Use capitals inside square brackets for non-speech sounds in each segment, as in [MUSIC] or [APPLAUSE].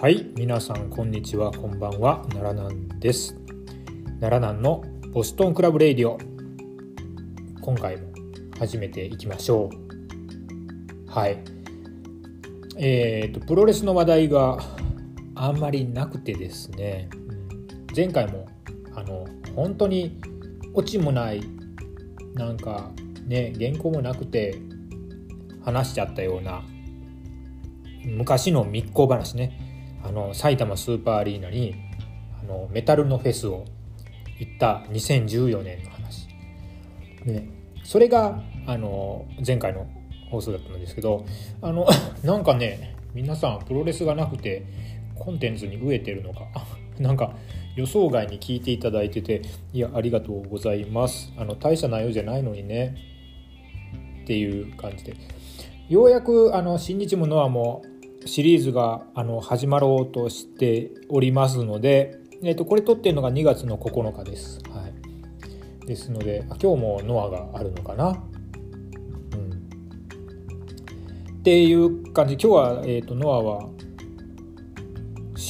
はい皆さんこんにちは。こんばんは。奈良南です。奈良南のボストンクラブレイディオ。今回も始めていきましょう。はい。えーとプロレスの話題があんまりなくてですね、うん、前回もあの本当にオチもないなんかね原稿もなくて話しちゃったような昔の密航話ね。あの埼玉スーパーアリーナにあのメタルのフェスを行った2014年の話、ね、それがあの前回の放送だったんですけどあの [LAUGHS] なんかね皆さんプロレスがなくてコンテンツに飢えてるのか。[LAUGHS] なんか予想外に聞いていただいてていやありがとうございます。あの大した内容じゃないのにね。っていう感じで。ようやくあの新日もノアもシリーズがあの始まろうとしておりますので、えー、とこれ撮ってるのが2月の9日です。はい、ですので今日もノアがあるのかな？うん、っていう感じ今日は、えーと、ノアは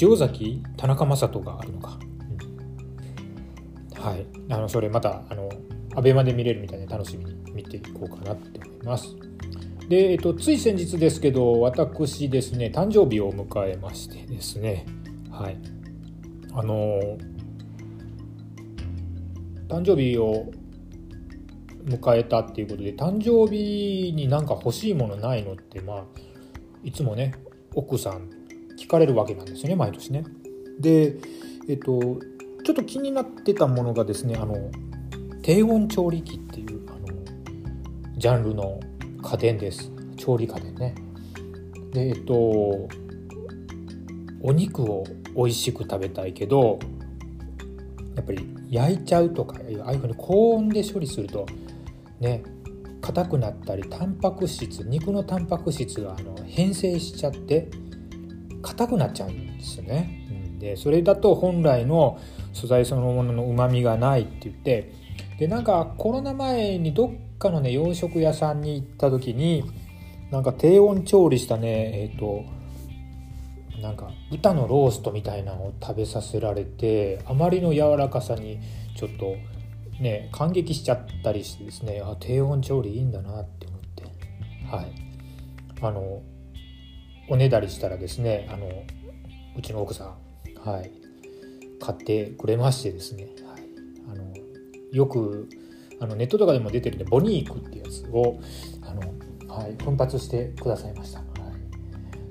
塩崎田中将人があるのか。はいあのそれまたあのアベマで見れるみたいで楽しみに見ていこうかなって思います。で、えっと、つい先日ですけど私ですね誕生日を迎えましてですねはいあの誕生日を迎えたっていうことで誕生日になんか欲しいものないのってまあいつもね奥さん聞かれるわけなんですよね毎年ね。でえっとちょっと気になってたものがですねあの低温調理器っていうあのジャンルの家電です。調理家電ね。でえっとお肉を美味しく食べたいけどやっぱり焼いちゃうとかああいうふうに高温で処理するとね硬くなったりタンパク質肉のタンパク質があの変性しちゃって硬くなっちゃうんですよね。でそれだと本来の素材そのもののうまみがないって言ってでなんかコロナ前にどっかのね洋食屋さんに行った時になんか低温調理したねえっ、ー、となんか豚のローストみたいなのを食べさせられてあまりの柔らかさにちょっとね感激しちゃったりしてですねあ低温調理いいんだなって思って。はい。あのおねだりしたらですねあのうちの奥さんはい買ってくれましてですね、はい、あのよくあのネットとかでも出てるねボニークってやつをあの、はい、奮発してくださいました、は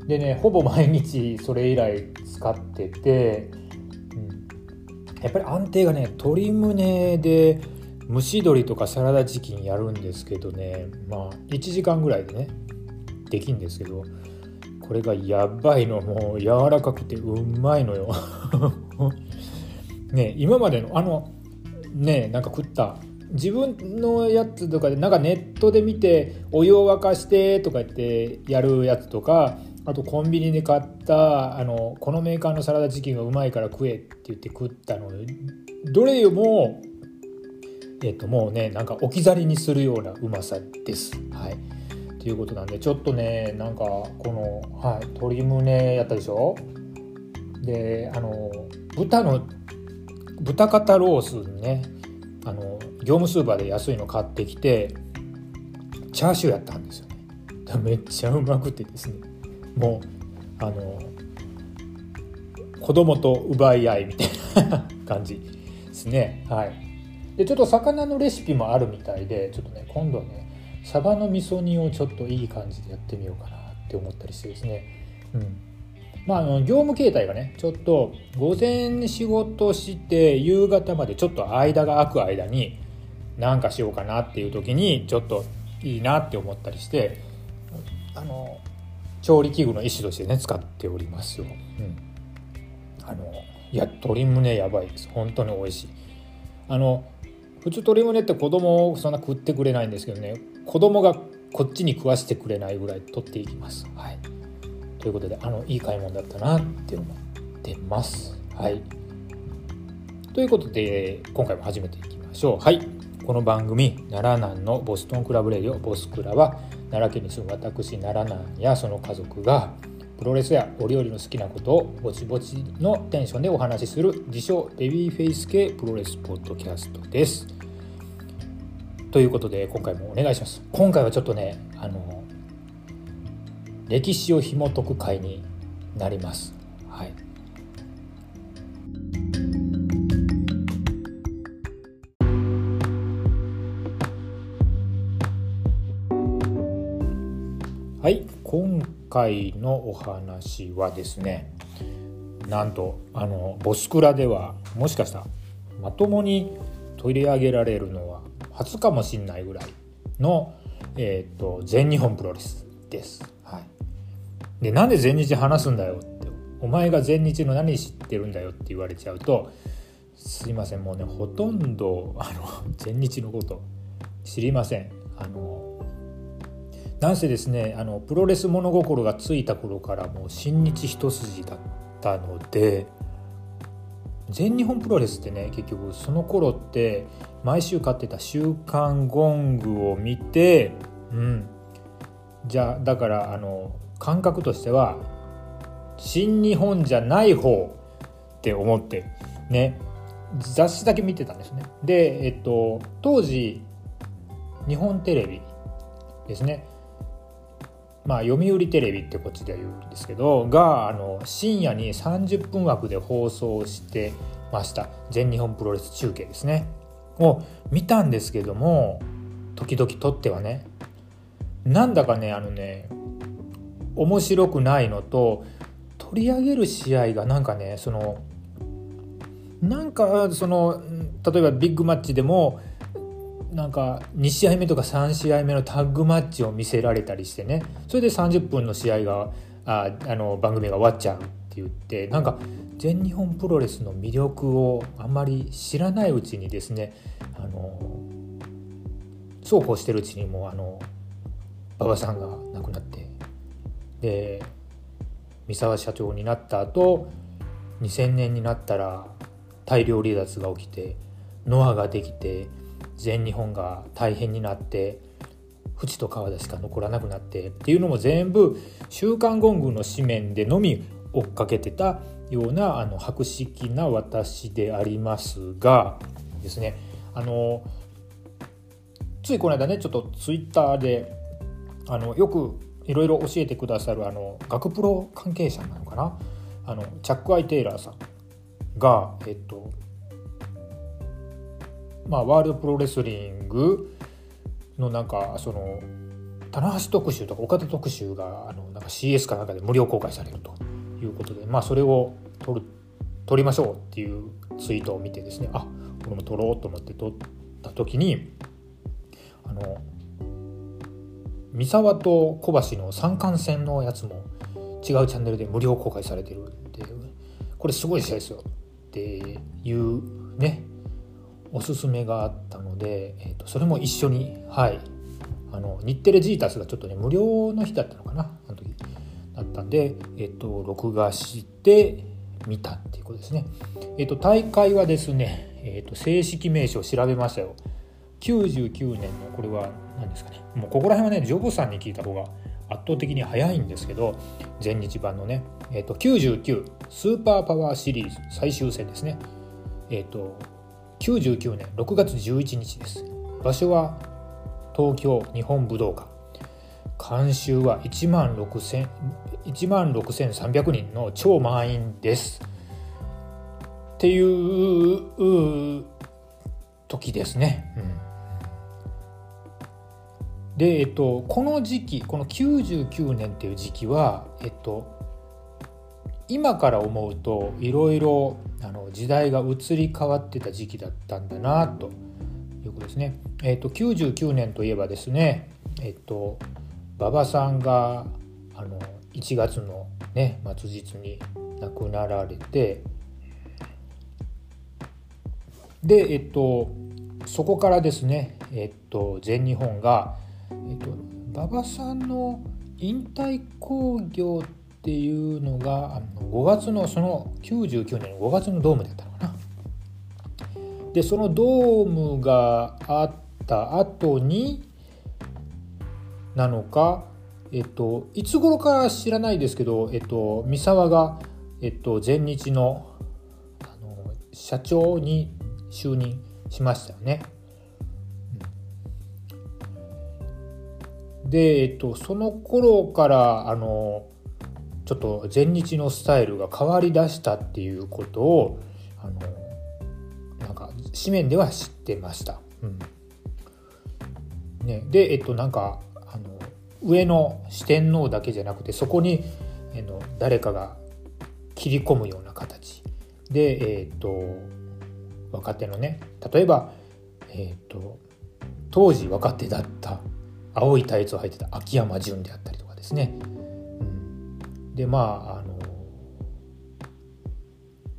い、でねほぼ毎日それ以来使ってて、うん、やっぱり安定がね鶏胸で蒸し鶏とかサラダチキンやるんですけどねまあ1時間ぐらいでねできんですけどこれがやばいの。もう柔らかくてうまいのよ。[LAUGHS] ね今までのあのねなんか食った自分のやつとかでなんかネットで見てお湯を沸かしてとか言ってやるやつとかあとコンビニで買ったあのこのメーカーのサラダチキンがうまいから食えって言って食ったの。どれもえっともうねなんか置き去りにするようなうまさです。はい。ということなんでちょっとねなんかこの、はい、鶏胸やったでしょ？であの豚の豚肩ロースね。あの業務スーパーで安いの買ってきてチャーシューやったんですよね。[LAUGHS] めっちゃうまくてですね。もうあの子供と奪い合いみたいな感じですね。はい。でちょっと魚のレシピもあるみたいでちょっとね今度はねサバの味噌煮をちょっといい感じでやってみようかなって思ったりしてですね。うん。まあ、あの業務形態がねちょっと午前仕事して夕方までちょっと間が空く間に何かしようかなっていう時にちょっといいなって思ったりしてあの調理器具の一種としてね使っておりますよ。うん、あのいや鶏胸やばいです本当に美味しい。あの普通鶏胸って子供そんな食ってくれないんですけどね子供がこっちに食わしてくれないぐらい取っていきます。はい、ということであのいい買い物だったなって思ってます。はい、ということで今回も始めていきましょう。はいこの番組奈良南のボストンクラブレディオボスクラは奈良県に住む私奈良南やその家族がプロレスやお料理の好きなことをぼちぼちのテンションでお話しする自称ベビーフェイス系プロレスポッドキャストです。ということで今回もお願いします。今回はちょっとねあの歴史を紐解く回になります。はい。はい今回のお話はですねなんとあのボスクラではもしかしたらまともに取り上げられるのは初かもしんないぐらいの、えーと、全日本プロレスです。はい、でなんで全日話すんだよってお前が全日の何知ってるんだよって言われちゃうとすいませんもうねほとんどあの全日のこと知りません。あのなんせですねあのプロレス物心がついた頃からもう新日一筋だったので全日本プロレスってね結局その頃って毎週買ってた「週刊ゴング」を見てうん。じゃあだからあの感覚としては新日本じゃない方って思ってね。雑誌だけ見てたんですね。でえっと当時日本テレビですね。まあ、読売テレビってこっちでは言うんですけどがあの深夜に30分枠で放送してました。全日本プロレス中継ですね。を見たんですけども時々撮ってはね。なんだかねあのね面白くないのと取り上げる試合がなんかねそのなんかその例えばビッグマッチでもなんか2試合目とか3試合目のタッグマッチを見せられたりしてね。それで30分の試合がああの番組が終わっちゃうって言ってなんか全日本プロレスの魅力をあんまり知らないうちにですねあのそうこうしてるうちにもあの馬場さんが亡くなってで三沢社長になった後2000年になったら大量離脱が起きてノアができて全日本が大変になって淵と川田しか残らなくなってっていうのも全部「週刊ゴング」の紙面でのみ追っかけてたようなあの博識な私でありますがですねあのついこの間ねちょっとツイッターであのよくいろいろ教えてくださるあの学プロ関係者なのかな？あのチャック・アイ・テイラーさんが、えっと、まあ、ワールドプロレスリングのなんかその棚橋特集とか岡田特集があのなんか CS かなんかで無料公開されるということで、まあ、それを撮る撮りましょうっていうツイートを見てですねあこれも撮ろうと思って撮った時にあの三沢と小橋の三冠戦のやつも違うチャンネルで無料公開されてるってこれすごい試合ですよっていうねおすすめがあったので、えー、とそれも一緒にはい。あの日テレジータスがちょっとね無料の日だったのかなあの時だったんで、えっ、ー、と録画して見たっていうことですね。えっ、ー、と大会はですね、えー、と正式名称調べましたよ。99年のこれは何ですかね。もうここら辺はねジョブさんに聞いた方が圧倒的に早いんですけど全日版のね、えー、と99スーパーパワーシリーズ最終戦ですね。えっ、ー、と99年6月11日です。場所は東京日本武道館。監修は1万6 1 6300人の超満員です。っていう時ですね、うん、でえっとこの時期この99年っていう時期はえっと今から思うといろいろ時代が移り変わってた時期だったんだなということですね。えっ、ー、と99年といえばですねえっ、と馬場さんがあの1月のね末日に亡くなられてでえっ、とそこからですねえっと全日本が、えっと、馬場さんの引退興行ってっていうのがあの5月のその99年5月のドームだったのかな。でそのドームがあった後になのかえっと、いつ頃か知らないですけど、えっと、三沢が、えっと、前日のあの社長に就任しましたよね。で、えっと、その頃からあのちょっと前日のスタイルが変わりだしたっていうことをあのなんか紙面では知ってました。うんね、でえっとなんかあの上の四天王だけじゃなくてそこに、えの誰かが切り込むような形で、えっと若手のね例えば、えっと当時若手だった青いタイツを履いてた秋山純であったりとかですね。でまああの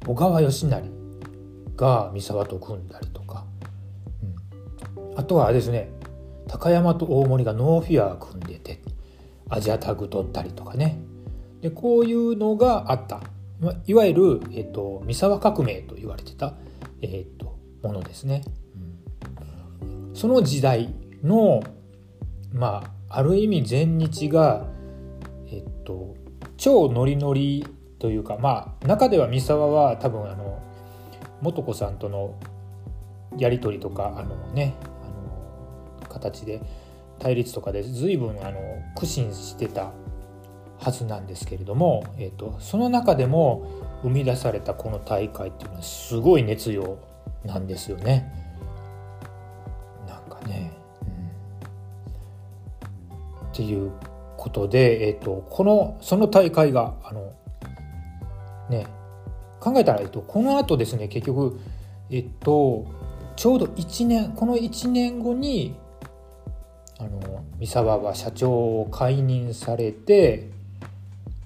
小川義成が三沢と組んだりとか、うん、あとはですね高山と大森がノーフィア組んでてアジアタグ取ったりとかね。でこういうのがあった。まいわゆる、えっと、三沢革命と言われてた、えっと、ものですね、うん、その時代のまあある意味前日がえっと超ノリノリというかまあ中では三沢は多分あの素子さんとのやり取りとかあのねあの形で対立とかで随分あの苦心してたはずなんですけれども、えーと、その中でも生み出されたこの大会っていうのはすごい熱量なんですよね。なんかね、うん、っていうことで、えーと、このその大会があのね考えたら、えっと、このあとですね結局えっとちょうど1年この1年後にあの三沢は社長を解任されて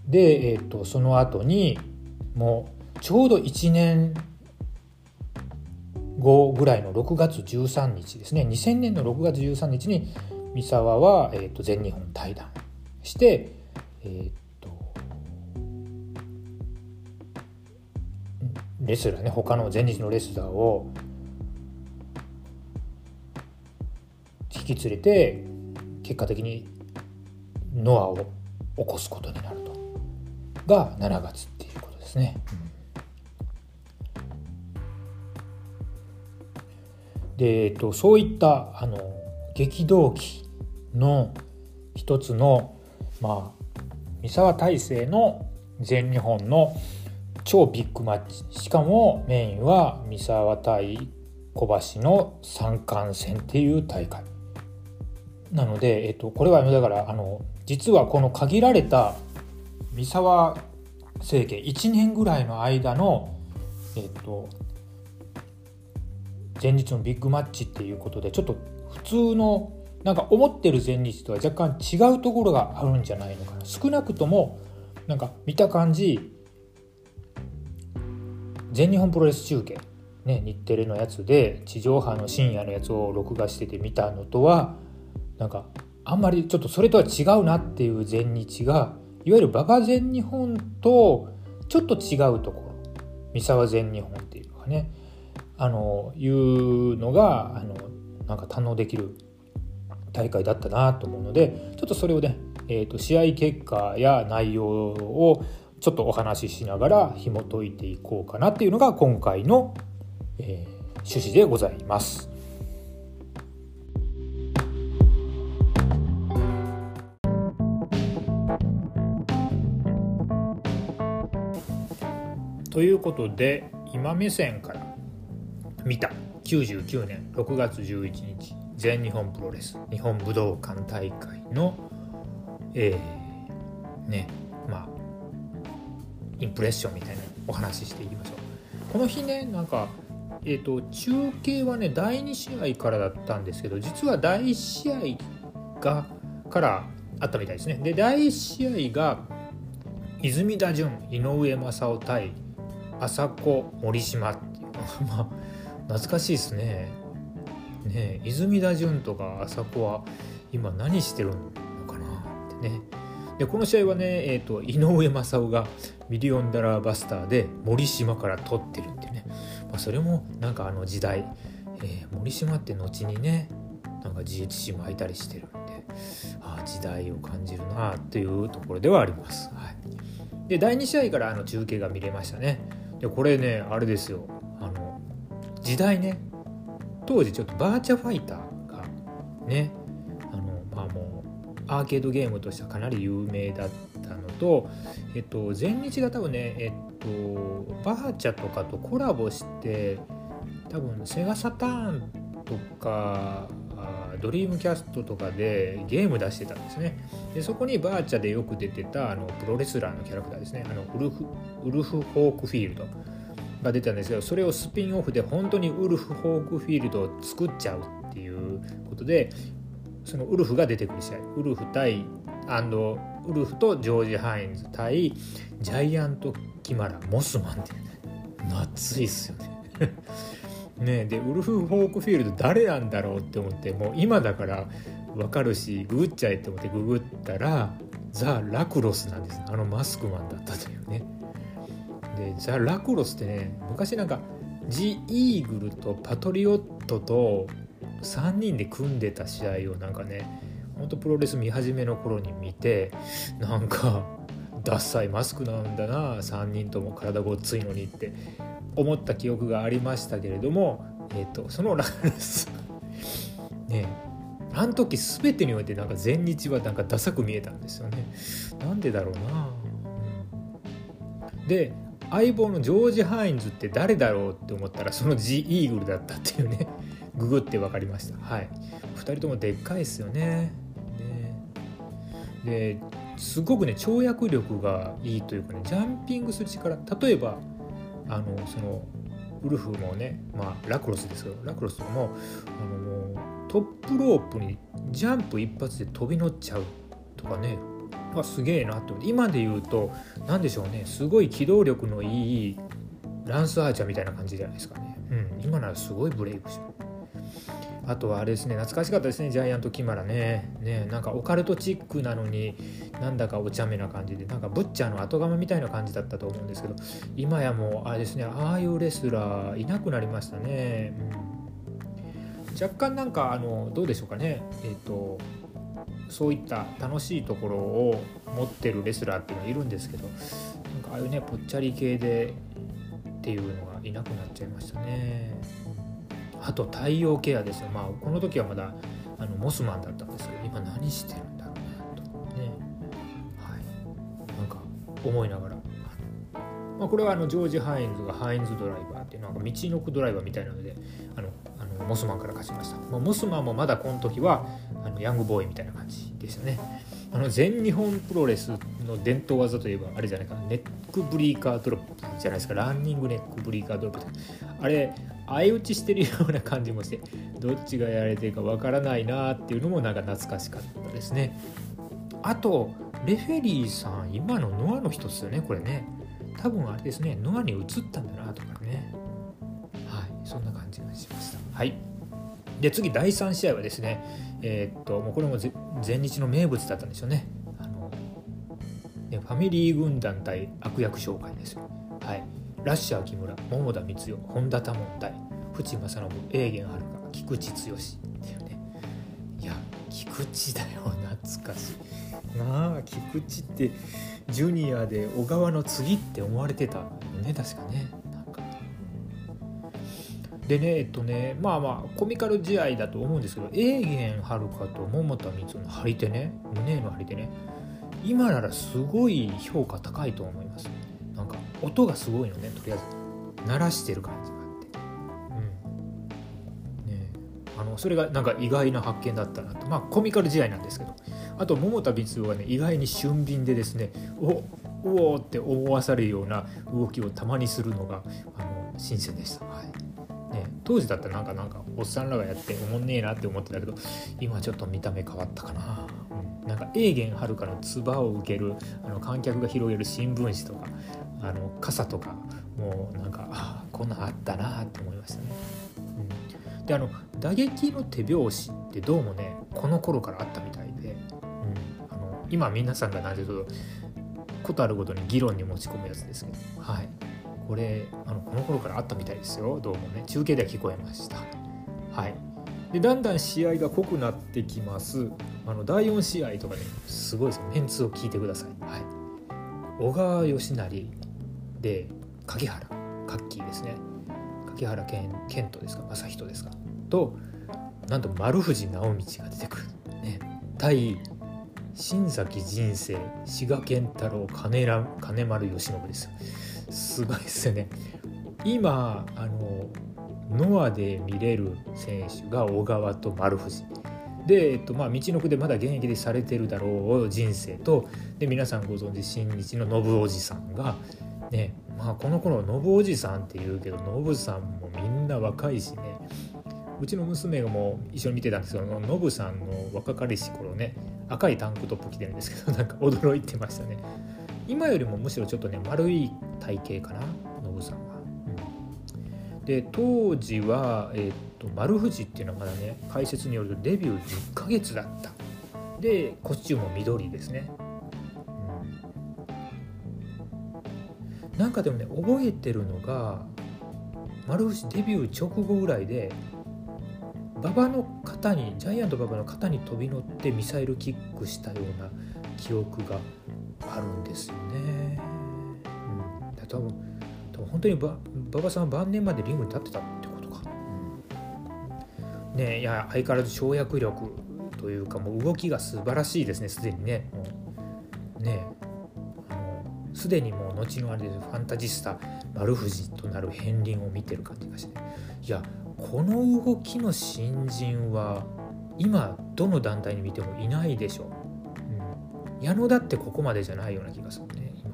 で、えっと、その後にもうちょうど1年後ぐらいの6月13日ですね。2000年の6月13日に三沢は、えっと、全日本対談。して、えっとレスラーね他の前日のレスラーを引き連れて結果的にノアを起こすことになるとが7月っていうことですね。で、えっと、そういったあの激動期の一つのまあ三沢大成の全日本の超ビッグマッチ。しかもメインは三沢対小橋の三冠戦っていう大会。なので、えっと、これはだからあの実はこの限られた三沢政権1年ぐらいの間の、えっと、前日のビッグマッチっていうことでちょっと普通のなんか思ってる前日とは若干違うところがあるんじゃないのかな。少なくともなんか見た感じ全日本プロレス中継、ね、日テレのやつで地上波の深夜のやつを録画してて見たのとはなんかあんまりちょっとそれとは違うなっていう前日がいわゆる馬場全日本とちょっと違うところ。三沢全日本っていうのがね。あのいうのがあのなんか堪能できる大会だったなと思うのでちょっとそれをね、えーと試合結果や内容をちょっとお話ししながら紐解いていこうかなっていうのが今回の、えー、趣旨でございます。ということで今目線から見た99年6月11日全日本プロレス日本武道館大会の、えー、ねまあインプレッションみたいなお話ししていきましょう。この日ねなんかえーと、中継はね第2試合からだったんですけど実は第1試合がからあったみたいですね。で第1試合が泉田潤井上正雄対朝子森島っていう [LAUGHS] まあ懐かしいですね。ね泉田潤とか朝子は今何してるのかなってね。でこの試合はね、えーと、井上正雄がミリオンダラーバスターで森島から取ってるってね、まあ、それもなんかあの時代、えー、森島って後にねなんか GHC 巻いたりしてるんでああ時代を感じるなというところではあります。はい、で第2試合からあの中継が見れましたね。でこれねあれですよ。あの時代ね。当時ちょっとバーチャファイターがねあのまあもうアーケードゲームとしてはかなり有名だったのと、えっと、前日が多分ね、えっと、バーチャとかとコラボして多分セガサターンとかドリームキャストとかでゲーム出してたんですね。でそこにバーチャでよく出てたあのプロレスラーのキャラクターですね。あのウルフウルフ・ホークフィールド。が出たんですけどそれをスピンオフで本当にウルフ・ホークフィールドを作っちゃうっていうことでそのウルフが出てくる試合。ウルフ対アンドウルフとジョージ・ハインズ対ジャイアント・キマラモスマンって熱いっすよね。[LAUGHS] ねでウルフ・ホークフィールド誰なんだろうって思ってもう今だから分かるしググっちゃえって思ってググったらザ・ラクロスなんですあのマスクマンだったというね。でザ・ラクロスってね昔なんかジ・イーグルとパトリオットと3人で組んでた試合をなんかねほんとプロレス見始めの頃に見てなんかダッサいマスクなんだな3人とも体ごっついのにって思った記憶がありましたけれども、えーと、そのラクロスねあの時全てにおいてなんか前日はなんかダサく見えたんですよね。なんでだろうな。で相棒のジョージ・ハインズって誰だろうって思ったらそのジ・イーグルだったっていうね [LAUGHS] ググって分かりました。はい。2人ともでっかいですよね。ね。ですごくね跳躍力がいいというかねジャンピングする力例えばあのそのウルフもねまあラクロスですけどラクロスもあのトップロープにジャンプ一発で飛び乗っちゃうとかねすげえなって今で言うと何でしょうねすごい機動力のいいランスアーチャーみたいな感じじゃないですかね、うん、今ならすごいブレイクしてる。あとはあれですね懐かしかったですねジャイアントキマラね。ねなんかオカルトチックなのになんだかお茶目な感じでなんかブッチャーの後釜みたいな感じだったと思うんですけど今やもうあれですねああいうレスラーいなくなりましたね、うん、若干なんかあのどうでしょうかね。えっ、ー、とそういった楽しいところを持ってるレスラーっていうのはいるんですけどなんかああいうねぽっちゃり系でっていうのがいなくなっちゃいましたね。あと太陽ケアですよ。まあこの時はまだあのモスマンだったんですけど今何してるんだろうなとね。はい。なんか思いながら、まあ、これはあのジョージ・ハインズがハインズドライバーっていうなんか道のくドライバーみたいなのであのモスマンから勝ちました、まあ、モスマンもまだこの時はあのヤングボーイみたいな感じでしたね。あの全日本プロレスの伝統技といえばあれじゃないかな。ネックブリーカードロップじゃないですか。ランニングネックブリーカードロップあれ相打ちしてるような感じもしてどっちがやられてるかわからないなっていうのもなんか懐かしかったですね。あとレフェリーさん今のノアの人っすよねこれね。多分あれですねノアに移ったんだなとかね。はいそんな感じがしました。はい。で次第3試合はですねえー、っともうこれも前日の名物だったんでしょうね。あのねファミリー軍団対悪役紹介ですよ。はい。ラッシャー木村桃田光代本田多門対淵正信永元遥菊池剛っていうね。いや菊池だよ懐かしい。なあ菊池ってジュニアで小川の次って思われてたよね確かね。でねえっとねまあまあコミカル試合だと思うんですけど永元遥と桃田光の張り手ね胸の張り手ね今ならすごい評価高いと思います。なんか音がすごいのねとりあえず。鳴らしてる感じがあって。うん。ねあのそれがなんか意外な発見だったなと。まあコミカル試合なんですけど。あと桃田光代はね意外に俊敏でですねおおおって思わされるような動きをたまにするのがあの新鮮でした。はい。ね、当時だったらなんかなんかおっさんらがやっておもんねえなって思ってたけど今ちょっと見た目変わったかな、うん、なんか永元はるかの唾を受けるあの観客が広げる新聞紙とかあの傘とかもうなんかあこんなんあったなって思いましたね。うん、であの打撃の手拍子ってどうもねこの頃からあったみたいで、うん、あの今皆さんが何でとことあるごとに議論に持ち込むやつですけど、はい、これあのこの頃からあったみたいですよ。どうもね。中継では聞こえました。はい。でだんだん試合が濃くなってきます。あの第4試合とかねすごいですよ。メンツを聞いてください、はい、小川義成で柿原カッキーですね。柿原健健人ですか？正人ですか？となんと丸藤直道が出てくる、ね、対新崎人生志賀健太郎金金丸義信です。すごいですよね。今あのノアで見れる選手が小川と丸藤。で、えっとまあ、道のくでまだ現役でされてるだろう人生と。で皆さんご存知新日の信おじさんが、ねまあ、この頃信おじさんって言うけど信さんもみんな若いしね。うちの娘がもう一緒に見てたんですけどノブさんの若かりし頃ね赤いタンクトップ着てるんですけどなんか驚いてましたね。今よりもむしろちょっとね丸い体型かなノブさんは、うん、で当時は、えー、っと丸藤っていうのはまだね解説によるとデビュー10ヶ月だった。でコスチュームも緑ですね、なんかでもね覚えてるのが丸藤デビュー直後ぐらいで馬場の肩にジャイアント馬場の肩に飛び乗ってミサイルキックしたような記憶があるんですよね。うん、多分多分本当に馬場さんは晩年までリングに立ってたってことか。うん、ねいや相変わらず跳躍力というかもう動きが素晴らしいですねすでにね。もうねすでにもう後のあれでファンタジスタ丸藤となる片鱗を見てる感じがしていやこの動きの新人は今どの団体に見てもいないでしょう、うん、矢野だってここまでじゃないような気がするね今。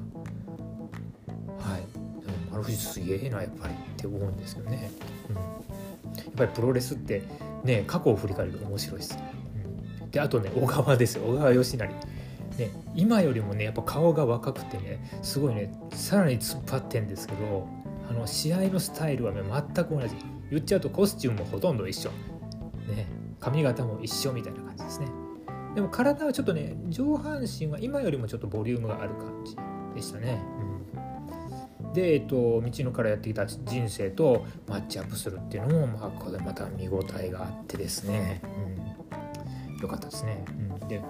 はい。丸藤すげえなやっぱりって思うんですよね、うん、やっぱりプロレスってね過去を振り返ると面白いです、うん、であとね小川ですよ。小川義成。ね、今よりもねやっぱ顔が若くてねすごいねさらに突っ張ってんですけどあの試合のスタイルはね全く同じ。言っちゃうとコスチュームもほとんど一緒、ね、髪型も一緒みたいな感じですね。でも体はちょっとね上半身は今よりもちょっとボリュームがある感じでしたね、うん、で、えっと、道のからやってきた人生とマッチアップするっていうのも、まあ、ここでまた見応えがあってですね、うん、よかったですね、うん、で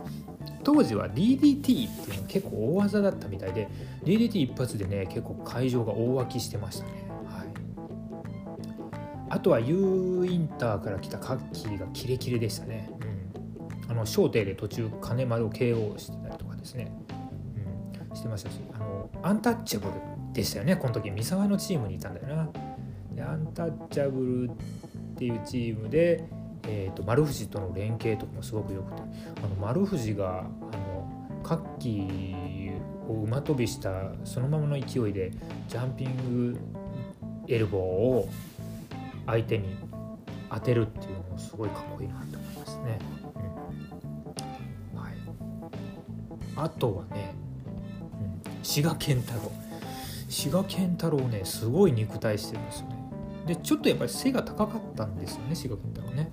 当時は DDT っていうの結構大技だったみたいで DDT 一発でね結構会場が大沸きしてましたね。あとは U インターから来たカッキーがキレキレでしたね。うん、あの小艇で途中金丸を KO してたりとかですね、うん、してましたしあのアンタッチャブルでしたよねこの時三沢のチームにいたんだよな。でアンタッチャブルっていうチームで、えーと、丸藤との連携とかもすごく良くてあの丸藤があのカッキーを馬飛びしたそのままの勢いでジャンピングエルボーを相手に当てるっていうのもすごいかっこいいなと思いますね。あとはね、うん、志賀健太郎志賀健太郎ねすごい肉体してるんですよね。でちょっとやっぱり背が高かったんですよね志賀健太郎ね。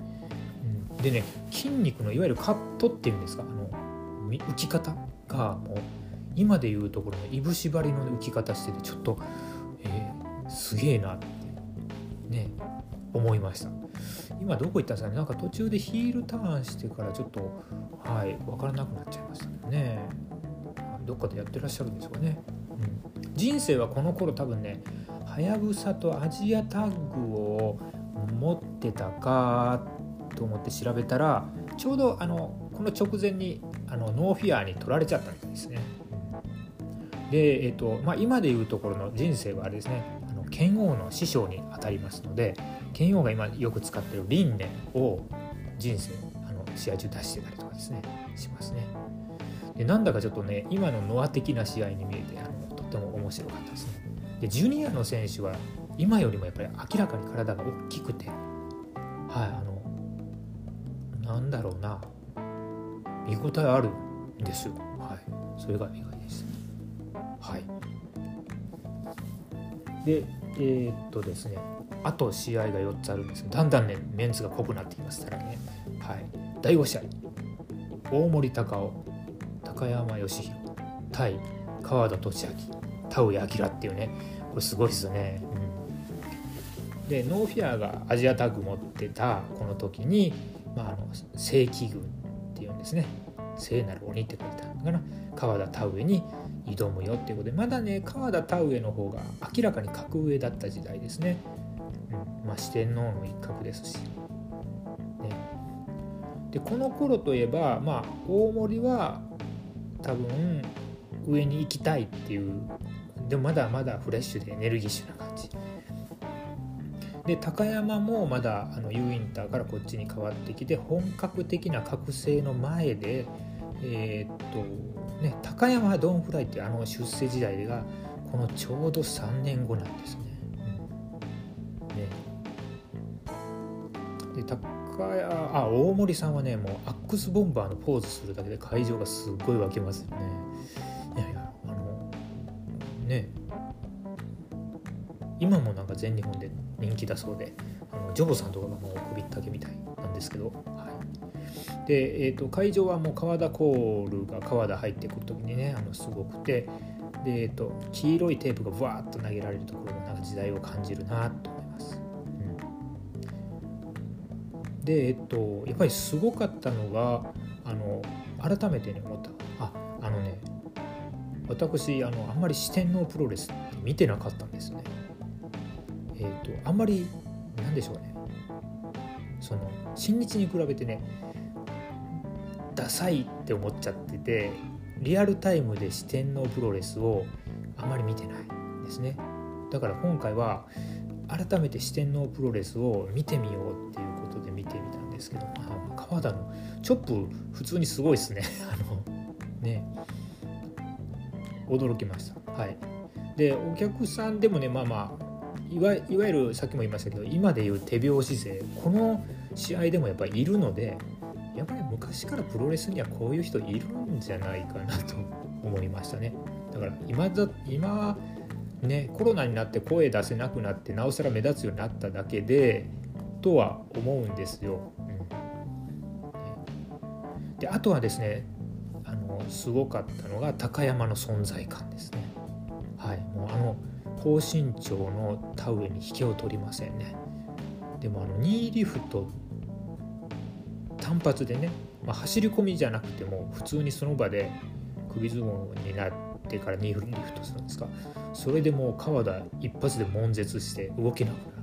うん、でね筋肉のいわゆるカットっていうんですかあの浮き方がもう今でいうところのいぶし張りの浮き方しててちょっと、えー、すげえなってね思いました今どこ行ったんですかねなんか途中でヒールターンしてからちょっとはい分からなくなっちゃいましたけどね。どっかでやってらっしゃるんでしょうかね、うん、人生はこの頃多分ねはやぶさとアジアタッグを持ってたかと思って調べたらちょうどあのこの直前にあのノーフィアに取られちゃったみたいですね。で、えっとまあ、今でいうところの人生はあれですね。あの剣王の師匠にあたりますので剣王が今よく使ってる輪廻を人生あの試合中出してたりとかですねしますねでなんだかちょっとね今のノア的な試合に見えてあのとても面白かったですね。でジュニアの選手は今よりもやっぱり明らかに体が大きくてはいあのなんだろうな見応えあるんですよ。はいそれが意外でした。はい。でえー、っとですねあと試合が4つあるんですけどだんだんねメンツが濃くなってきますからね、はい、第5試合大森隆夫高山義弘対川田俊明田上明っていうねこれすごいですよね、でノーフィアがアジアタッグ持ってたこの時に、まあ、あの正規軍っていうんですね。聖なる鬼って書いてあるのかな。川田田植に挑むよっていうことでまだね川田田植の方が明らかに格上だった時代ですね、うん。まあ、四天王の一角ですし、ね、でこの頃といえば、まあ、大森は多分上に行きたいっていうでもまだまだフレッシュでエネルギッシュな感じ。で高山もまだあの U インターからこっちに変わってきて本格的な覚醒の前でえー、っとね高山ドンフライっていうあの出世時代がこのちょうど3年後なんですね。うん、ね。で高山あ大森さんはねもうアックスボンバーのポーズするだけで会場がすっごい沸きますよね。いやいやあのね。今もなんか全日本で人気だそうであのジョボさんとかがもう首ったけみたいなんですけど、はい、で、えーと、会場はもう川田コールが川田入ってくる時にねあのすごくて。で、えーと、黄色いテープがブワーッと投げられるところもなんか時代を感じるなと。でえっ、とやっぱりすごかったのがあの改めてね思った。ああのね私あのあんまり四天王プロレスって見てなかったんですね。えーと、あんまりなんでしょうね。その新日に比べてねダサいって思っちゃっててリアルタイムで四天王プロレスをあまり見てないですね。だから今回は改めて四天王プロレスを見てみようっていうてみたんですけど、まあ、川田のチョップ普通にすごいですね。[LAUGHS] あのね。驚きました。はい。でお客さんでもねまあまあいわいわゆるさっきも言いましたけど今でいう手拍子勢この試合でもやっぱりいるのでやっぱり昔からプロレスにはこういう人いるんじゃないかなと思いましたね。だから今だ今ねコロナになって声出せなくなってなおさら目立つようになっただけでとは思うんですよ。うん、であとはですねあのすごかったのが高山の存在感ですね。はい、もうあの高身長の田植えに引けを取りませんね。でもあの2リフト単発でね、まあ、走り込みじゃなくても普通にその場で首相撲になってから2リフトするんですか。それでもう川田一発で悶絶して動けなくなる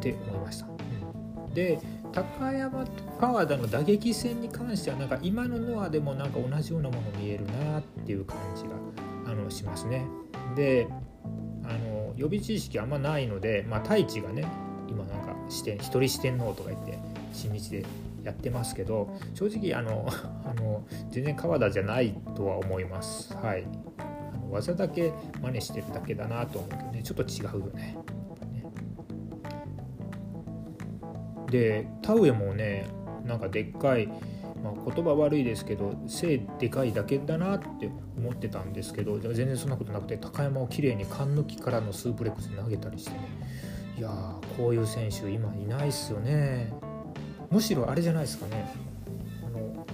って思いました、うん、で高山と川田の打撃戦に関してはなんか今のノアでもなんか同じようなもの見えるなっていう感じがあのしますね。であの予備知識あんまないので、まあ、太一がね今なんか視点一人四天王とか言って新日でやってますけど正直あの [LAUGHS] あの全然川田じゃないとは思います。はい、あの技だけ真似してるだけだなと思うけどねちょっと違うよね。で田植えもねなんかでっかい、まあ、言葉悪いですけど背でかいだけだなって思ってたんですけど全然そんなことなくて高山をきれいに缶抜きからのスープレックス投げたりしてね。いやーこういう選手今いないっすよね。むしろあれじゃないですかね。あの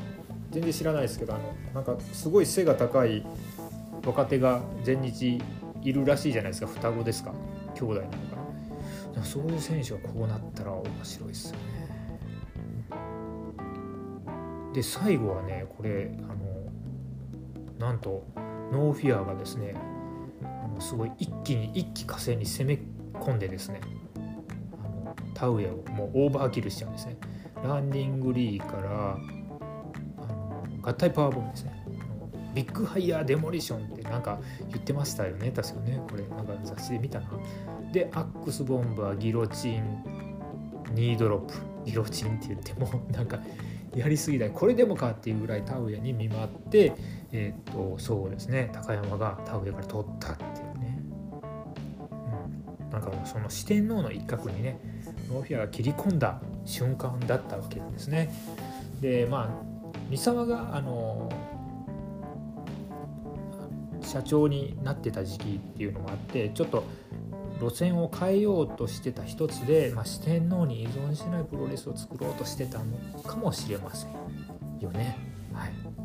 全然知らないですけどあのなんかすごい背が高い若手が全日いるらしいじゃないですか。双子ですか。兄弟なのか。なそういう選手はこうなったら面白いですよね。で最後はねこれあのなんとノーフィアがですねあのすごい一気に一気呵成に攻め込んでですねあの田上をもうオーバーキルしちゃうんですね。ランディングリーからあの合体パワーボムですね。ビッグハイヤーデモリションってなんか言ってましたよね。確かねこれなんか雑誌で見たな。でアックスボンバーギロチンニードロップ。ギロチンって言っても [LAUGHS] なんかやりすぎだ。これでもかっていうぐらい田植えに見舞って、えー、っとそうですね。高山が田植えから取ったっていうね、うん、なんかもうその四天王の一角にねノーフィアが切り込んだ瞬間だったわけですね。でまあ三沢があの社長になってた時期っていうのもあってちょっと路線を変えようとしてた一つで、まあ、四天王に依存しないプロレスを作ろうとしてたのかもしれませんよね。はい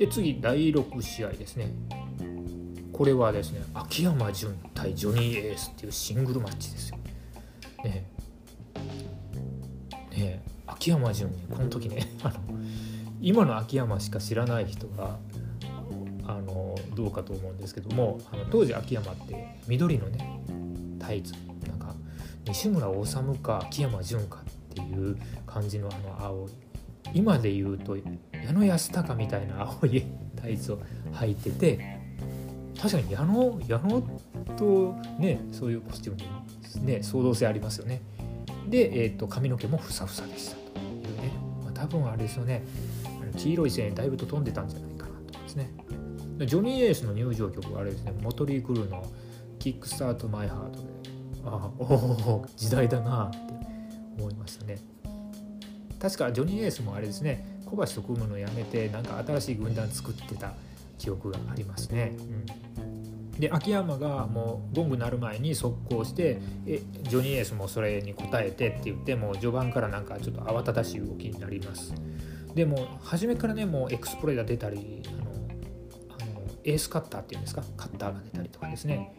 で次第6試合ですねこれはですね秋山純対ジョニーエースっていうシングルマッチですよ。ねね秋山純この時ね [LAUGHS] あの今の秋山しか知らない人があのどうかと思うんですけどもあの当時秋山って緑のねタイツなんか西村治か秋山純かっていう感じのあの青い今で言うと矢野安隆みたいな青いタイツを履いてて確かに矢野矢野とねそういうコスチュームね相動性ありますよね。で、えーと、髪の毛もふさふさでしたというね、まあ、多分あれですよね。黄色い線だいぶと飛んでたんじゃないかなとかですね。ジョニー・エースの入場曲はあれですねモトリー・クルーの「キックスタート・マイ・ハートで」ああおお時代だなって思いましたね。確かジョニー・エースもあれですね小橋と組むのやめてなんか新しい軍団作ってた記憶がありますね。うん、で秋山がもうゴング鳴る前に速攻してえジョニー・エースもそれに応えてって言っても序盤からなんかちょっと慌ただしい動きになります。でも初めからねもうエクスプロイダー出たりあのあのエースカッターっていうんですか？カッターが出たりとかですね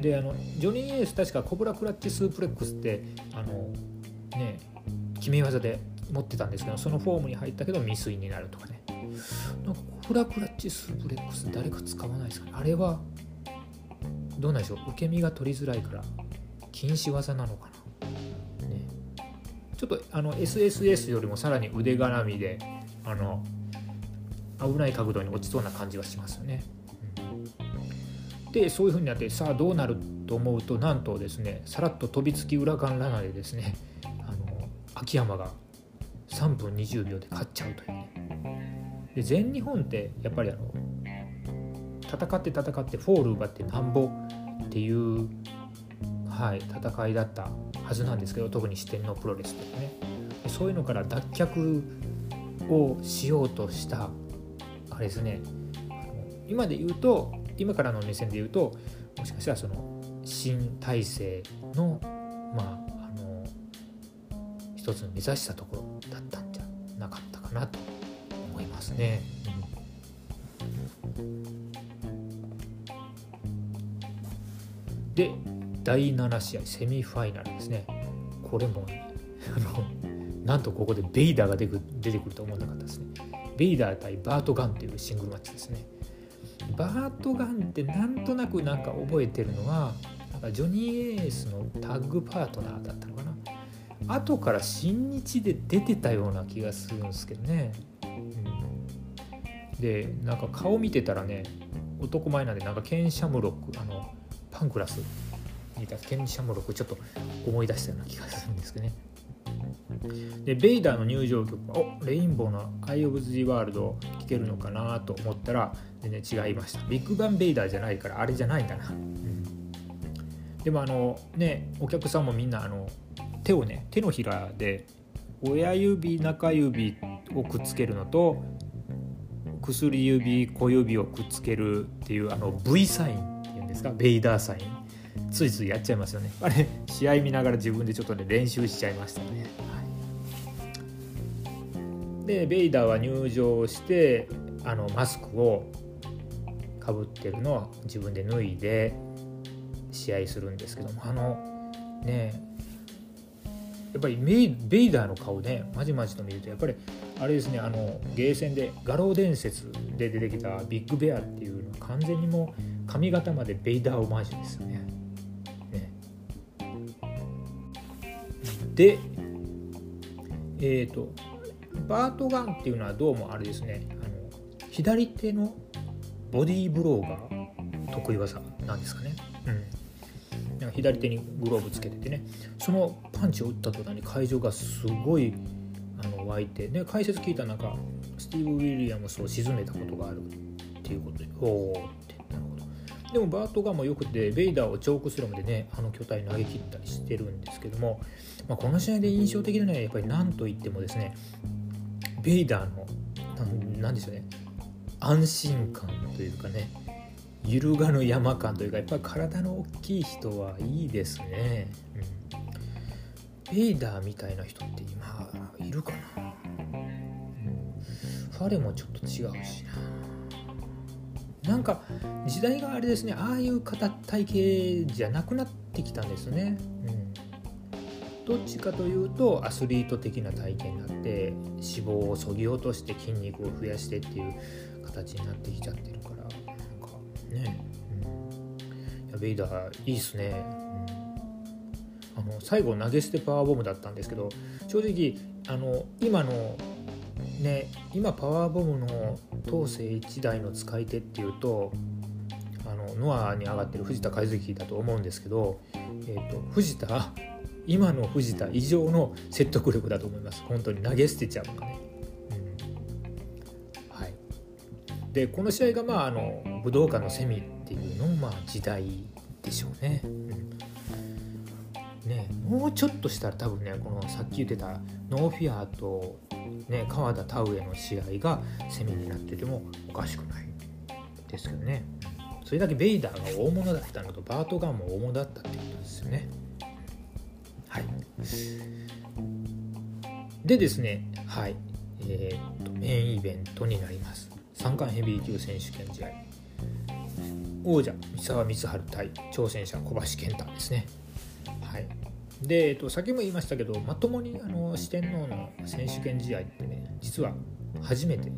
であのジョニー・エース確かコブラクラッチスープレックスってあのね決め技で持ってたんですけどそのフォームに入ったけど未遂になるとかね。なんかフラクラッチスープレックス誰か使わないですかね。あれはどうなんでしょう。受け身が取りづらいから禁止技なのかな、ね、ちょっとあの SSS よりもさらに腕絡みであの危ない角度に落ちそうな感じはしますよね、うん、でそういう風になってさあどうなると思うとなんとですねさらっと飛びつき裏間ラナでですねあの秋山が3分20秒で勝っちゃうという。ねで全日本ってやっぱりあの戦って戦ってフォール奪ってなんぼっていう、はい、戦いだったはずなんですけど特に四天王プロレスとかね。そういうのから脱却をしようとしたあれですね。今で言うと今からの目線で言うともしかしたらその新体制のまあ一つの目指したところだったんじゃなかったかなと思いますね。で第7試合セミファイナルですね。これもあのなんとここでベイダーが出てくると思わなかったですね。ベイダー対バート・ガンというシングルマッチですね。バート・ガンってなんとなくなんか覚えてるのはなんかジョニー・エースのタッグパートナーだった後から新日で出てたような気がするんですけどね、うん、でなんか顔見てたらね男前なんでなんかケン・シャムロックあのパンクラスにいたケン・シャムロックちょっと思い出したような気がするんですけどね。でベイダーの入場曲おレインボーの「アイ・オブ・ズ・ワールド」聴けるのかなと思ったら全然違いました。ビッグバンベイダーじゃないからあれじゃないんだな、うん、でもあのねお客さんもみんなあの手をね手のひらで親指中指をくっつけるのと薬指小指をくっつけるっていうあの V サインっていうんですか？ベイダーサイン。ついついやっちゃいますよね。あれ試合見ながら自分でちょっとね練習しちゃいましたね、はい、でベイダーは入場してあのマスクをかぶってるのを自分で脱いで試合するんですけどもあのねやっぱりベイダーの顔ねまじまじと見るとやっぱりあれですねあのゲーセンで画廊伝説で出てきたビッグベアっていうのは完全にもう髪型までベイダーオマージュですよね。ねでえっ、ー、とバートガンっていうのはどうもあれですねあの左手のボディーブローが得意技なんですかね。うん左手にグローブつけててね。そのパンチを打った途端に会場がすごいあの湧いて。で解説聞いたなんかスティーブ・ウィリアムスを沈めたことがあるっていうことでおおって。なるほど。でもバートガンもよくてベイダーをチョークスロムでねあの巨体投げ切ったりしてるんですけども、まあ、この試合で印象的なのはやっぱり何といってもですねベイダーの何でしょうね。安心感というかね。揺るがぬ山感というかやっぱり体の大きい人はいいですね、うん、ベイダーみたいな人って今いるかな、うん、ファレもちょっと違うしな。なんか時代があれですね。ああいう形体型じゃなくなってきたんですね、うん、どっちかというとアスリート的な体型になって脂肪をそぎ落として筋肉を増やしてっていう形になってきちゃってる。ね、うん、いやベイダーいいっすね、うん、あの最後投げ捨てパワーボムだったんですけど正直あの今のね今パワーボムの当世一代の使い手っていうとあのノアに上がってる藤田和之だと思うんですけど、えーと、藤田今の藤田以上の説得力だと思います。本当に投げ捨てちゃうのがね、うん、はい。でこの試合がまああの武道館のセミっていうのもまあ時代でしょうね、うん。ねもうちょっとしたら多分ねこのさっき言ってたノーフィアとね、川田田植の試合がセミになっててもおかしくないですけどね。それだけベイダーが大物だったのとバートガンも大物だったってことですよね。はい。でですねはい。えー、っとメインイベントになります。三冠ヘビー級選手権試合。王者三沢光晴対挑戦者小橋健太ですねはいで、えっと、先も言いましたけどまともにあの四天王の選手権試合ってね実は初めて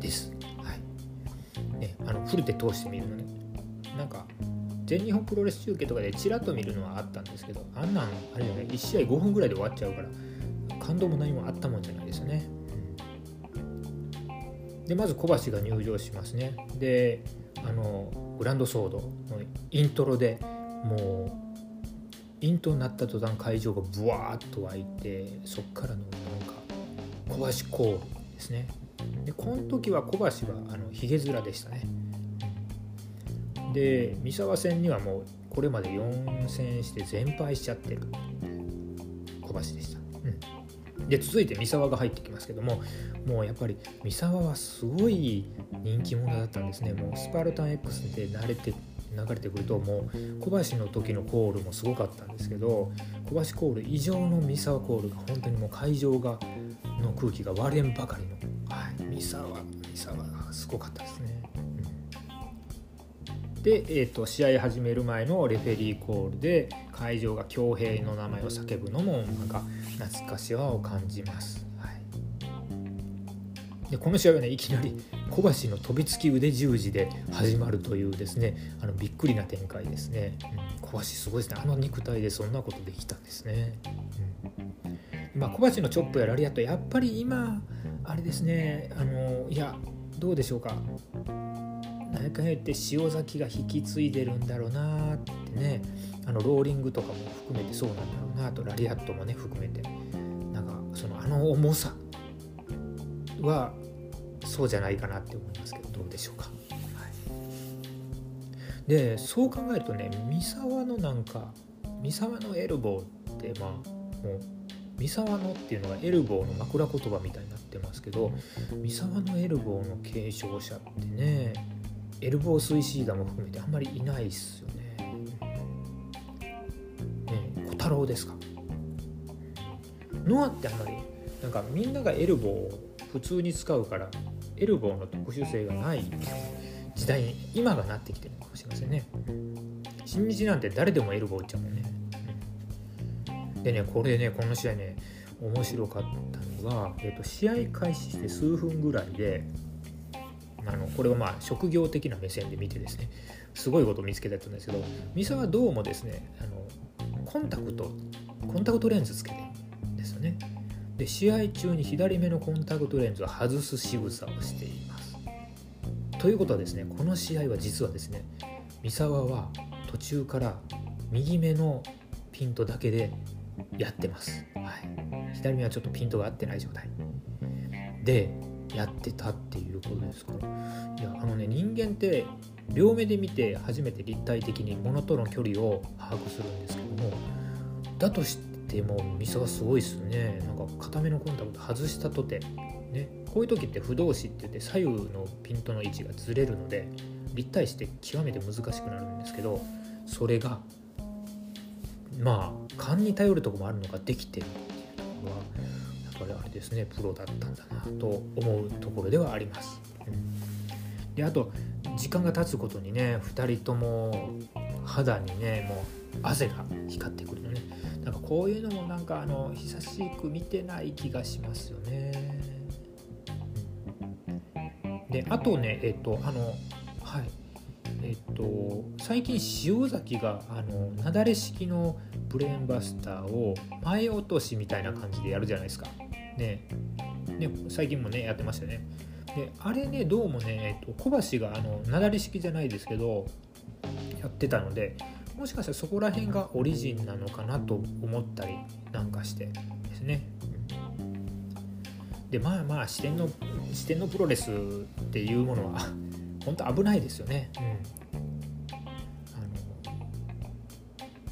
です。はいね、あのフルで通してみるのねなんか全日本プロレス中継とかでちらっと見るのはあったんですけどあんなんあれじゃない1試合5分ぐらいで終わっちゃうから感動も何もあったもんじゃないですね。でまず小橋が入場しますね。であのグランドソードのイントロでもうイントになった途端会場がブワーッと湧いてそっからのなんか小橋コールですね。でこの時は小橋はあのヒゲ面でしたね。で三沢戦にはもうこれまで4戦して全敗しちゃってる小橋でした、で続いて三沢が入ってきますけどももうやっぱり三沢はすごい人気者だったんですねもうスパルタン X で慣れて流れてくるともう小橋の時のコールもすごかったんですけど小橋コール以上の三沢コールが本当にもう会場がの空気が割れんばかりの、はい、三沢三沢がすごかったですね。で、えーと、試合始める前のレフェリーコールで会場が恭平の名前を叫ぶのもなんか懐かしさを感じます。はい、でこの試合はねいきなり小橋の飛びつき腕十字で始まるというですねあのびっくりな展開ですね、うん、小橋すごいですね。あの肉体でそんなことできたんですね、うん、まあ、小橋のチョップやラリアットやっぱり今あれですねあのいやどうでしょうか。何か言って塩崎が引き継いでるんだろうなってね。あのローリングとかも含めてそうなんだろうなと。ラリアットもね含めて。なんかそのあの重さはそうじゃないかなって思いますけどどうでしょうか。はい、でそう考えるとね三沢のなんか三沢のエルボーってまあもう三沢のっていうのがエルボーの枕言葉みたいになってますけど三沢のエルボーの継承者ってねエルボースイシーダも含めてあんまりいないっすよね。ね小太郎ですか。ノアってあんまりなんかみんながエルボーを普通に使うからエルボーの特殊性がない時代に今がなってきてるのかもしれませんね新日なんて誰でもエルボーっちゃうもんね、でねこれねこの試合ね面白かったのが、えーと、試合開始して数分ぐらいであのこれをまあ職業的な目線で見てですねすごいことを見つけたやつんですけど三沢どうもですねあのコンタクトコンタクトレンズつけてですよねで試合中に左目のコンタクトレンズを外す仕草をしています。ということはですねこの試合は実はですね三沢は途中から右目のピントだけでやってます。はい、左目はちょっとピントが合ってない状態でやってたっていうことですか？いやあのね人間って両目で見て初めて立体的に物との距離を把握するんですけどもだとしてもミソがすごいっすね。なんか固めのコンタクト外したとてねこういう時って不動詞って言って左右のピントの位置がずれるので立体して極めて難しくなるんですけどそれがまあ勘に頼るとこもあるのができてるっていうところはやっぱりあれですねプロだったんだなと思うところではあります。うん、であと時間が経つことにね2人とも肌にねもう汗が光ってくるのねなんかこういうのもなんかあの久しく見てない気がしますよね。であとねえっとあのはいえっと最近塩崎があの雪崩式のブレーンバスターを前落としみたいな感じでやるじゃないですか。ねね最近もねやってましたね。であれねどうもね、えっと、小橋があの雪崩式じゃないですけどやってたのでもしかしたらそこら辺がオリジンなのかなと思ったりなんかしてですね。でまあまあ視点の視点のプロレスっていうものは [LAUGHS] 本当危ないですよね。うん、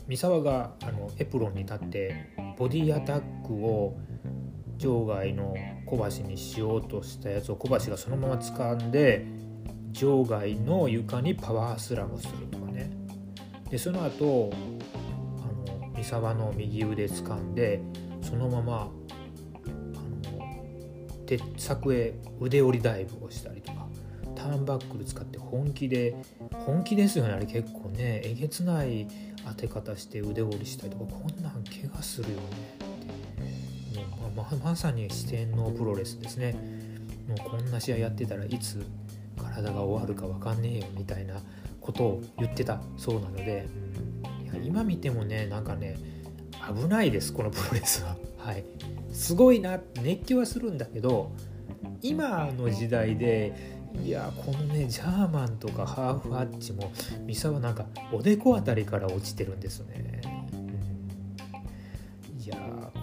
三沢があのエプロンに立ってボディアタックを場外の小橋にしようとしたやつを小橋がそのまま掴んで場外の床にパワースラムするとかね。でその後あの三沢の右腕掴んでそのままあの鉄柵へ腕折りダイブをしたりとか。ターンバックル使って本気で本気ですよねあれ結構ね。えげつない当て方して腕折りしたりとか。こんなん怪我するよね。ま、まさに四天王プロレスですねもうこんな試合やってたらいつ体が終わるか分かんねえよみたいなことを言ってたそうなので、いや今見てもねなんかね危ないですこのプロレスは。はい、すごいな熱狂はするんだけど今の時代でいやこのねジャーマンとかハーフハッチもミサはなんかおでこあたりから落ちてるんですね。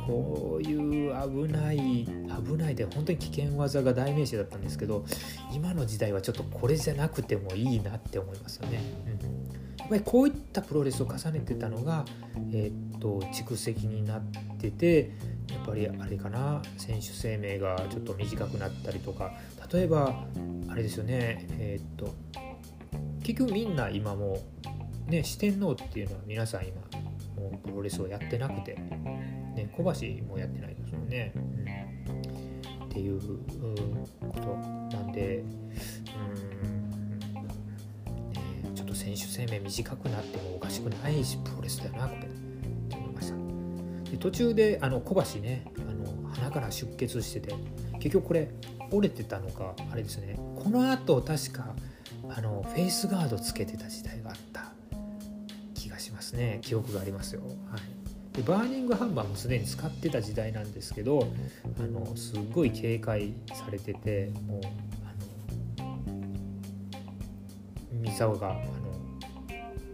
こういう危ない危ないで本当に危険技が代名詞だったんですけど今の時代はちょっとこれじゃなくてもいいなって思いますよね。うん、やっぱりこういったプロレスを重ねてたのが、えー、っと蓄積になっててやっぱりあれかな選手生命がちょっと短くなったりとか例えばあれですよねえー、っと結局みんな今もね四天王っていうのは皆さん今もうプロレスをやってなくて。ね、小橋もやってないですもんね、うん、っていうことなんで。うん、ね、ちょっと選手生命短くなってもおかしくないしプロレスだよなこれ。って思いましたで途中であの小橋ねあの鼻から出血してて結局これ折れてたのかあれですね。このあと確かあのフェイスガードつけてた時代があった気がしますね記憶がありますよ。はい。でバーニングハンマーもすでに使ってた時代なんですけどあのすごい警戒されててもうあの三沢があの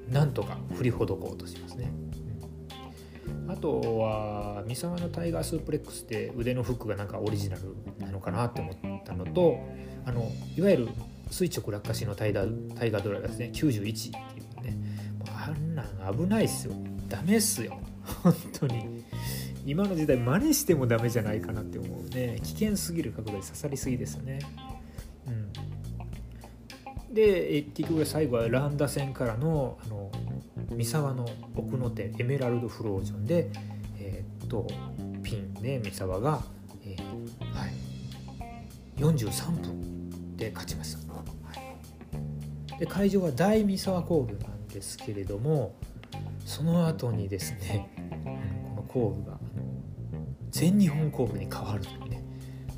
なんとか振りほどこうとしますね。あとは三沢のタイガースープレックスって腕のフックがなんかオリジナルなのかなって思ったのとあのいわゆる垂直落下式のタイガータイガードライバーですね。91って危ないっすよ。ダメっすよ。本当に。今の時代真似してもダメじゃないかなって思うね。危険すぎる角度で刺さりすぎですよね。うん。で結局最後はランダ戦からのあの三沢の奥の手エメラルドフロージョンでえー、っとピンで三沢が、えー、はい、43分で勝ちました、はい、で会場は大三沢コールなんですけれどもその後にですねこの工具が全日本工具に変わるというね、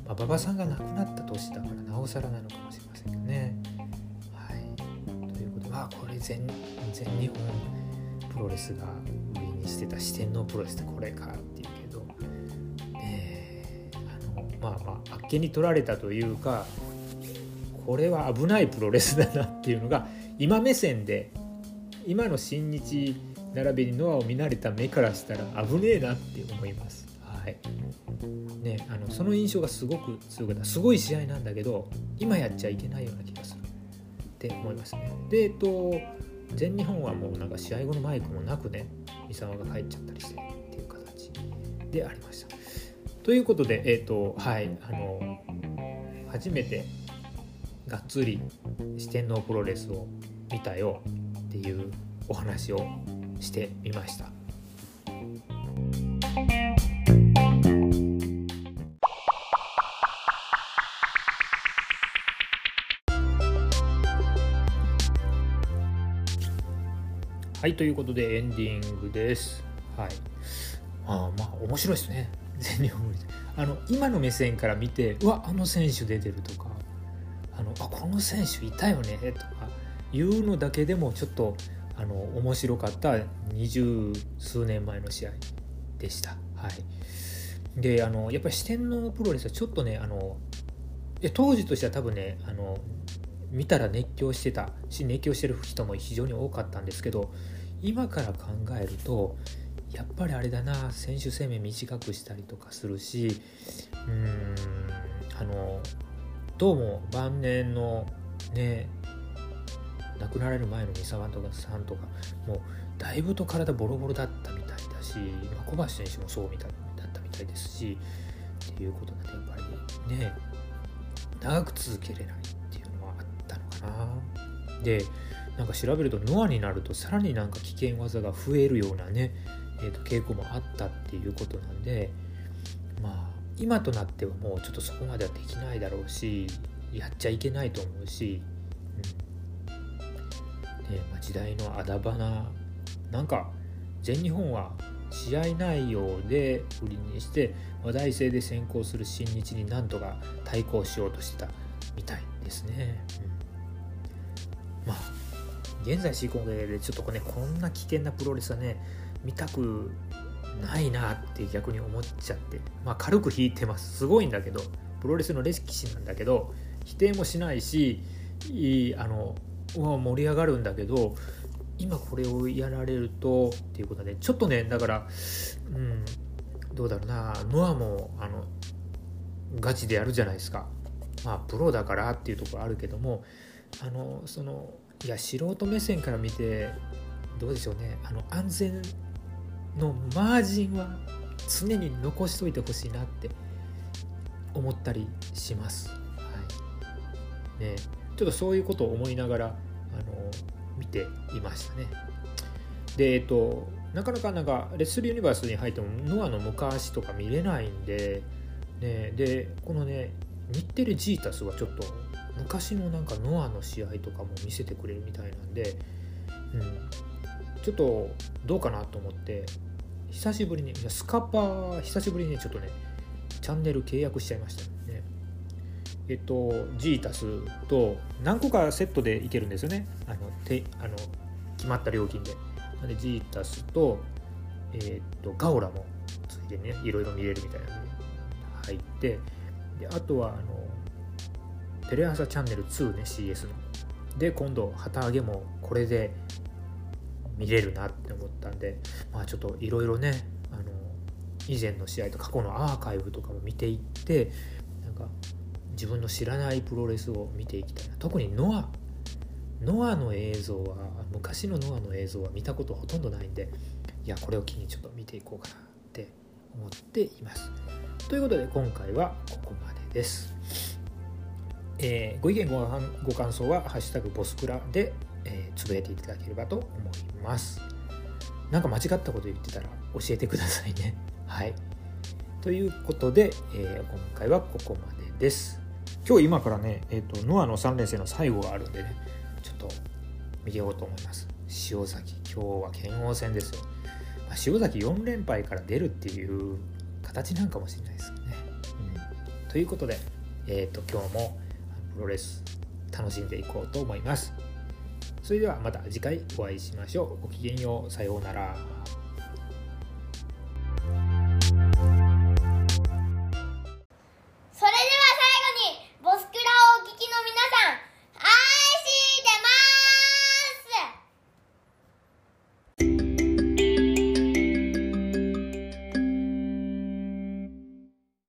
まあ、馬場さんが亡くなった年だからなおさらなのかもしれませんけどね。はい、ということでまあこれ全全日本プロレスが売りにしてた四天王プロレスってこれかっていうけど、ね、あのまあまああっけに取られたというかこれは危ないプロレスだなっていうのが今目線で今の新日並びにノアを見慣れた目からしたら危ねえなって思います。はいね、あのその印象がすごく強かったすごい試合なんだけど今やっちゃいけないような気がするって思いますね。で、えっと、全日本はもうなんか試合後のマイクもなくね三沢が帰っちゃったりしてっていう形でありました。ということで、えっとはいあの初めてがっつり四天王プロレスを見たよっていうお話をしてみました。はいということでエンディングです。はい。あまあ面白いですね。全日本あの今の目線から見てうわあの選手出てるとかあのあこの選手いたよねとかいうのだけでもちょっとあの面白かった二十数年前の試合でした。はい、であのやっぱり四天王プロレスはちょっとねあの当時としては多分ねあの見たら熱狂してたし熱狂してる人も非常に多かったんですけど今から考えるとやっぱりあれだな選手生命短くしたりとかするしうーんあのどうも晩年のね亡くなられる前の三沢とかさんとかもうだいぶと体ボロボロだったみたいだし、まあ、小橋選手もそうみたいだったみたいですしっていうことなんでやっぱりね長く続けれないっていうのはあったのかな。でなんか調べるとノアになるとさらになんか危険技が増えるようなね、えー、と傾向もあったっていうことなんでまあ今となってはもうちょっとそこまではできないだろうしやっちゃいけないと思うし、うんねまあ、時代のあだ花なんか全日本は試合内容で売りにして話題性で先行する新日になんとか対抗しようとしてたみたいですね。うん、まあ現在進行形でちょっとねこんな危険なプロレスはね見たくないなって逆に思っちゃってまあ軽く引いてますすごいんだけどプロレスの歴史なんだけど否定もしないしいあの盛り上がるんだけど今これをやられるとっていうことでちょっとねだからうんどうだろうなノアもあのガチでやるじゃないですか。まあプロだからっていうところあるけどもあのそのいや素人目線から見てどうでしょうね。あの安全のマージンは常に残しといてほしいなって思ったりします。はい。ね、ちょっとそういうことを思いながらあの見ていましたね。で、えっと、なかなかなんかレッスルユニバースに入ってもノアの昔とか見れないんで、ね、でこのね日テレジータスはちょっと昔のなんかノアの試合とかも見せてくれるみたいなんで、うん、ちょっとどうかなと思って久しぶりにスカパー久しぶりにちょっとねチャンネル契約しちゃいましたねえっとジータスと何個かセットでいけるんですよね。あのてあの決まった料金で。なんでジータスと,、えっとガオラもついでにねいろいろ見れるみたいなのに入って。であとはあのテレ朝チャンネル2ね CS の。で今度旗揚げもこれで見れるなって思ったんでまあちょっといろいろねあの以前の試合と過去のアーカイブとかも見ていってなんか自分の知らないプロレスを見ていきたいな。特にノア。ノアの映像は昔のノアの映像は見たことほとんどないんでいやこれを機にちょっと見ていこうかなって思っています。ということで今回はここまでです、えー、ご意見ごご感想は「ハッシュタグボスクラで」えー、つぶやいていただければと思います。なんか間違ったこと言ってたら教えてくださいね。はい。ということで、えー、今回はここまでです。今日今からね、えーと、ノアの3連戦の最後があるんでねちょっと見ようと思います塩崎今日は剣王戦ですよ、まあ、塩崎4連敗から出るっていう形なんかもしれないですよね、うん、ということで、えーと今日もプロレス楽しんでいこうと思いますそれではまた次回お会いしましょう。ごきげんよう。さようなら。